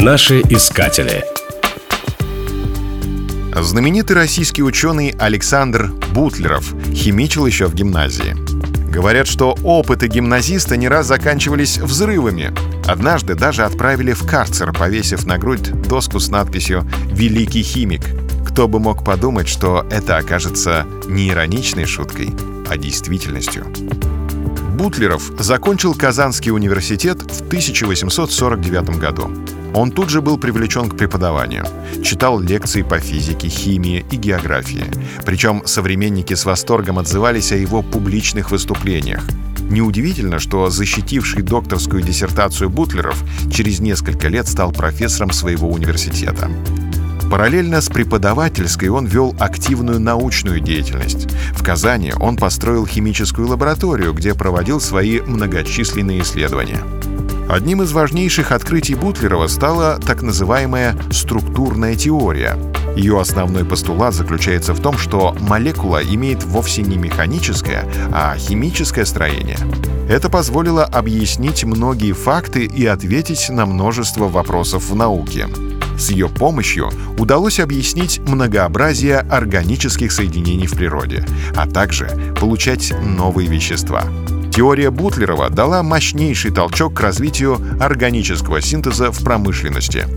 Наши искатели. Знаменитый российский ученый Александр Бутлеров химичил еще в гимназии. Говорят, что опыты гимназиста не раз заканчивались взрывами. Однажды даже отправили в карцер, повесив на грудь доску с надписью «Великий химик». Кто бы мог подумать, что это окажется не ироничной шуткой, а действительностью. Бутлеров закончил Казанский университет в 1849 году. Он тут же был привлечен к преподаванию. Читал лекции по физике, химии и географии. Причем современники с восторгом отзывались о его публичных выступлениях. Неудивительно, что защитивший докторскую диссертацию Бутлеров через несколько лет стал профессором своего университета. Параллельно с преподавательской он вел активную научную деятельность. В Казани он построил химическую лабораторию, где проводил свои многочисленные исследования. Одним из важнейших открытий Бутлерова стала так называемая структурная теория. Ее основной постулат заключается в том, что молекула имеет вовсе не механическое, а химическое строение. Это позволило объяснить многие факты и ответить на множество вопросов в науке. С ее помощью удалось объяснить многообразие органических соединений в природе, а также получать новые вещества. Теория Бутлерова дала мощнейший толчок к развитию органического синтеза в промышленности.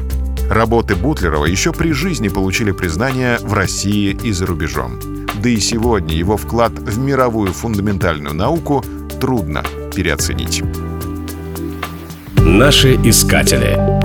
Работы Бутлерова еще при жизни получили признание в России и за рубежом. Да и сегодня его вклад в мировую фундаментальную науку трудно переоценить. Наши искатели.